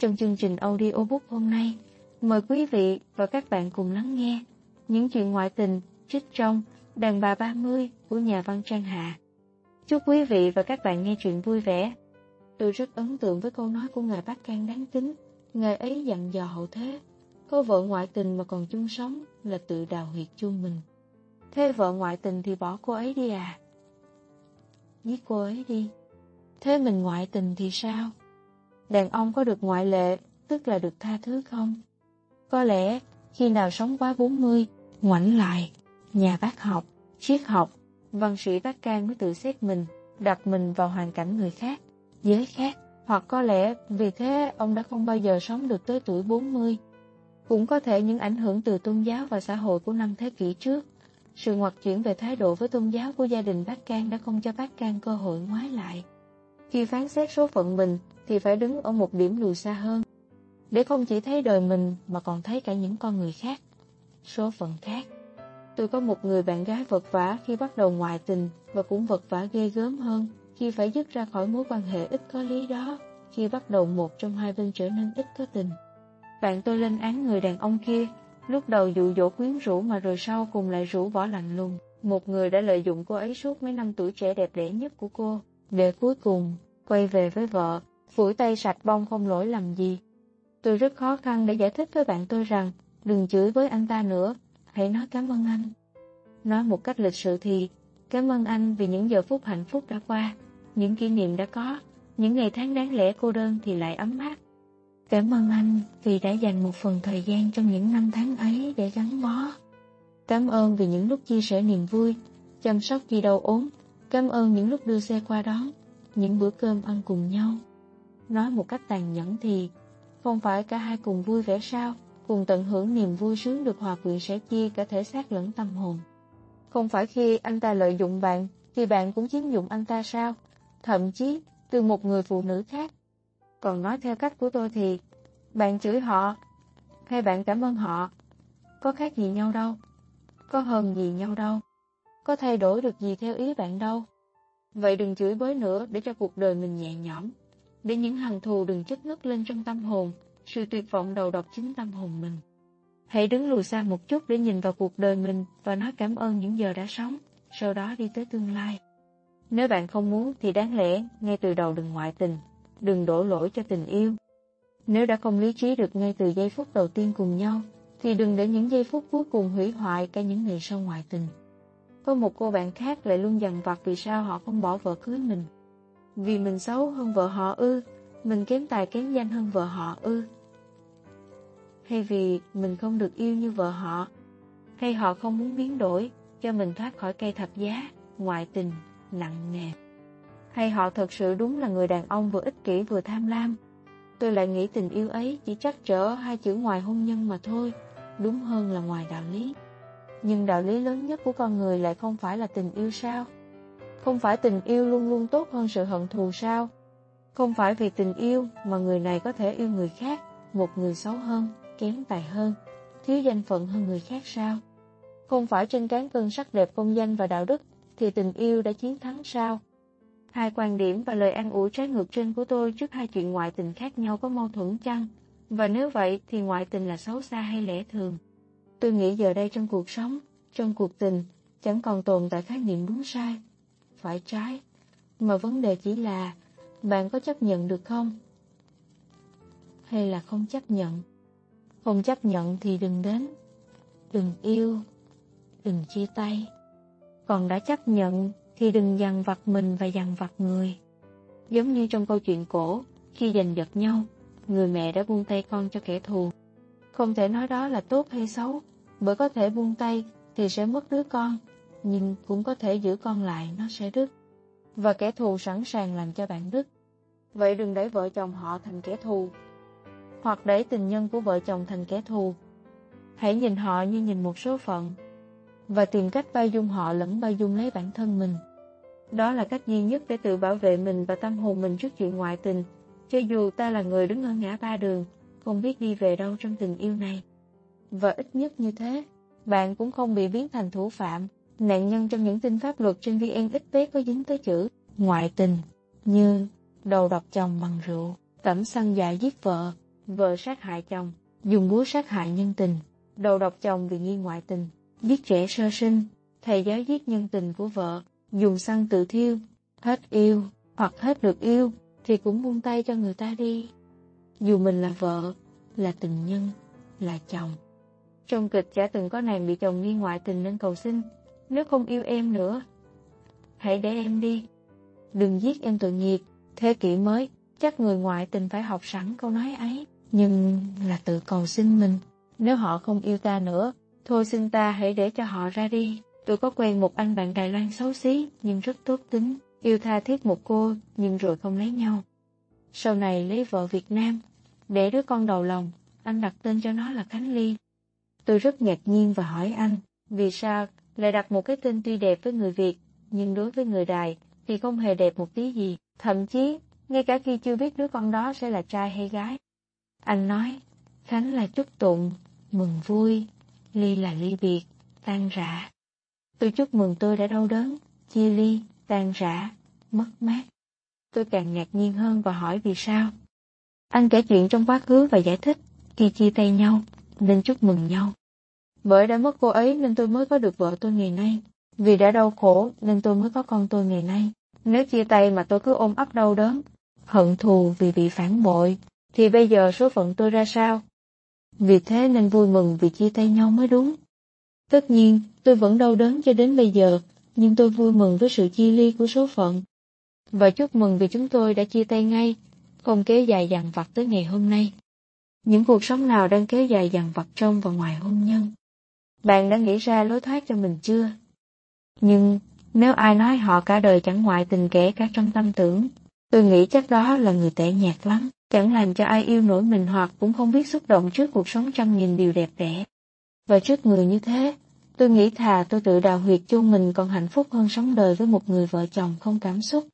Trong chương trình audiobook hôm nay, mời quý vị và các bạn cùng lắng nghe những chuyện ngoại tình trích trong Đàn bà 30 của nhà văn Trang Hạ. Chúc quý vị và các bạn nghe chuyện vui vẻ. Tôi rất ấn tượng với câu nói của Ngài Bác Can đáng kính. Ngài ấy dặn dò hậu thế, có vợ ngoại tình mà còn chung sống là tự đào huyệt chung mình. Thế vợ ngoại tình thì bỏ cô ấy đi à? Giết cô ấy đi. Thế mình ngoại tình thì sao? Đàn ông có được ngoại lệ, tức là được tha thứ không? Có lẽ khi nào sống quá 40, ngoảnh lại, nhà bác học, triết học, văn sĩ bác can mới tự xét mình, đặt mình vào hoàn cảnh người khác, giới khác, hoặc có lẽ vì thế ông đã không bao giờ sống được tới tuổi 40. Cũng có thể những ảnh hưởng từ tôn giáo và xã hội của năm thế kỷ trước, sự ngoặt chuyển về thái độ với tôn giáo của gia đình bác can đã không cho bác can cơ hội ngoái lại. Khi phán xét số phận mình thì phải đứng ở một điểm lùi xa hơn, để không chỉ thấy đời mình mà còn thấy cả những con người khác, số phận khác. Tôi có một người bạn gái vật vả khi bắt đầu ngoại tình và cũng vật vả ghê gớm hơn khi phải dứt ra khỏi mối quan hệ ít có lý đó khi bắt đầu một trong hai bên trở nên ít có tình. Bạn tôi lên án người đàn ông kia, lúc đầu dụ dỗ quyến rũ mà rồi sau cùng lại rủ bỏ lạnh lùng. Một người đã lợi dụng cô ấy suốt mấy năm tuổi trẻ đẹp đẽ nhất của cô, để cuối cùng quay về với vợ, phủi tay sạch bông không lỗi làm gì. Tôi rất khó khăn để giải thích với bạn tôi rằng đừng chửi với anh ta nữa, hãy nói cảm ơn anh. Nói một cách lịch sự thì cảm ơn anh vì những giờ phút hạnh phúc đã qua, những kỷ niệm đã có, những ngày tháng đáng lẽ cô đơn thì lại ấm áp. Cảm ơn anh vì đã dành một phần thời gian trong những năm tháng ấy để gắn bó. Cảm ơn vì những lúc chia sẻ niềm vui, chăm sóc khi đau ốm. Cảm ơn những lúc đưa xe qua đón, những bữa cơm ăn cùng nhau. Nói một cách tàn nhẫn thì, không phải cả hai cùng vui vẻ sao, cùng tận hưởng niềm vui sướng được hòa quyện sẻ chia cả thể xác lẫn tâm hồn. Không phải khi anh ta lợi dụng bạn, thì bạn cũng chiếm dụng anh ta sao? Thậm chí, từ một người phụ nữ khác. Còn nói theo cách của tôi thì, bạn chửi họ, hay bạn cảm ơn họ, có khác gì nhau đâu, có hơn gì nhau đâu, có thay đổi được gì theo ý bạn đâu. Vậy đừng chửi bới nữa để cho cuộc đời mình nhẹ nhõm, để những hằn thù đừng chất ngất lên trong tâm hồn, sự tuyệt vọng đầu độc chính tâm hồn mình. Hãy đứng lùi xa một chút để nhìn vào cuộc đời mình và nói cảm ơn những giờ đã sống, sau đó đi tới tương lai. Nếu bạn không muốn thì đáng lẽ ngay từ đầu đừng ngoại tình, đừng đổ lỗi cho tình yêu. Nếu đã không lý trí được ngay từ giây phút đầu tiên cùng nhau, thì đừng để những giây phút cuối cùng hủy hoại cả những ngày sau ngoại tình. Có một cô bạn khác lại luôn dằn vặt vì sao họ không bỏ vợ cưới mình. Vì mình xấu hơn vợ họ ư, mình kém tài kém danh hơn vợ họ ư. Hay vì mình không được yêu như vợ họ, hay họ không muốn biến đổi cho mình thoát khỏi cây thập giá, ngoại tình, nặng nề. Hay họ thật sự đúng là người đàn ông vừa ích kỷ vừa tham lam. Tôi lại nghĩ tình yêu ấy chỉ chắc trở hai chữ ngoài hôn nhân mà thôi, đúng hơn là ngoài đạo lý. Nhưng đạo lý lớn nhất của con người lại không phải là tình yêu sao? Không phải tình yêu luôn luôn tốt hơn sự hận thù sao? Không phải vì tình yêu mà người này có thể yêu người khác, một người xấu hơn, kém tài hơn, thiếu danh phận hơn người khác sao? Không phải trên cán cân sắc đẹp công danh và đạo đức thì tình yêu đã chiến thắng sao? Hai quan điểm và lời an ủi trái ngược trên của tôi trước hai chuyện ngoại tình khác nhau có mâu thuẫn chăng? Và nếu vậy thì ngoại tình là xấu xa hay lẽ thường? Tôi nghĩ giờ đây trong cuộc sống, trong cuộc tình, chẳng còn tồn tại khái niệm đúng sai, phải trái, mà vấn đề chỉ là bạn có chấp nhận được không? Hay là không chấp nhận? Không chấp nhận thì đừng đến, đừng yêu, đừng chia tay. Còn đã chấp nhận thì đừng dằn vặt mình và dằn vặt người. Giống như trong câu chuyện cổ, khi giành giật nhau, người mẹ đã buông tay con cho kẻ thù. Không thể nói đó là tốt hay xấu, bởi có thể buông tay thì sẽ mất đứa con, nhưng cũng có thể giữ con lại nó sẽ đứt. Và kẻ thù sẵn sàng làm cho bạn đứt. Vậy đừng đẩy vợ chồng họ thành kẻ thù, hoặc đẩy tình nhân của vợ chồng thành kẻ thù. Hãy nhìn họ như nhìn một số phận, và tìm cách bao dung họ lẫn bao dung lấy bản thân mình. Đó là cách duy nhất để tự bảo vệ mình và tâm hồn mình trước chuyện ngoại tình, cho dù ta là người đứng ở ngã ba đường, không biết đi về đâu trong tình yêu này. Và ít nhất như thế, bạn cũng không bị biến thành thủ phạm, nạn nhân trong những tin pháp luật trên VN XP có dính tới chữ ngoại tình, như đầu độc chồng bằng rượu, tẩm xăng dại giết vợ, vợ sát hại chồng, dùng búa sát hại nhân tình, đầu độc chồng vì nghi ngoại tình, giết trẻ sơ sinh, thầy giáo giết nhân tình của vợ, dùng xăng tự thiêu, hết yêu hoặc hết được yêu thì cũng buông tay cho người ta đi. Dù mình là vợ, là tình nhân, là chồng. Trong kịch chả từng có nàng bị chồng nghi ngoại tình nên cầu xin, nếu không yêu em nữa, hãy để em đi. Đừng giết em tội nghiệp, thế kỷ mới, chắc người ngoại tình phải học sẵn câu nói ấy, nhưng là tự cầu xin mình. Nếu họ không yêu ta nữa, thôi xin ta hãy để cho họ ra đi. Tôi có quen một anh bạn Đài Loan xấu xí, nhưng rất tốt tính, yêu tha thiết một cô, nhưng rồi không lấy nhau. Sau này lấy vợ Việt Nam, để đứa con đầu lòng, anh đặt tên cho nó là Khánh Ly. Tôi rất ngạc nhiên và hỏi anh, vì sao lại đặt một cái tên tuy đẹp với người Việt, nhưng đối với người Đài thì không hề đẹp một tí gì, thậm chí ngay cả khi chưa biết đứa con đó sẽ là trai hay gái. Anh nói, Khánh là chúc tụng, mừng vui, ly là ly biệt, tan rã. Tôi chúc mừng tôi đã đau đớn, chia ly, tan rã, mất mát. Tôi càng ngạc nhiên hơn và hỏi vì sao. Anh kể chuyện trong quá khứ và giải thích, khi chia tay nhau, nên chúc mừng nhau. Bởi đã mất cô ấy nên tôi mới có được vợ tôi ngày nay. Vì đã đau khổ nên tôi mới có con tôi ngày nay. Nếu chia tay mà tôi cứ ôm ấp đau đớn, hận thù vì bị phản bội, thì bây giờ số phận tôi ra sao? Vì thế nên vui mừng vì chia tay nhau mới đúng. Tất nhiên, tôi vẫn đau đớn cho đến bây giờ, nhưng tôi vui mừng với sự chia ly của số phận. Và chúc mừng vì chúng tôi đã chia tay ngay, không kéo dài dằn vặt tới ngày hôm nay. Những cuộc sống nào đang kéo dài dằn vặt trong và ngoài hôn nhân? Bạn đã nghĩ ra lối thoát cho mình chưa? Nhưng nếu ai nói họ cả đời chẳng ngoại tình kể cả trong tâm tưởng, tôi nghĩ chắc đó là người tệ nhạt lắm, chẳng làm cho ai yêu nổi mình hoặc cũng không biết xúc động trước cuộc sống trăm nghìn điều đẹp đẽ. Và trước người như thế, tôi nghĩ thà tôi tự đào huyệt chôn mình còn hạnh phúc hơn sống đời với một người vợ chồng không cảm xúc.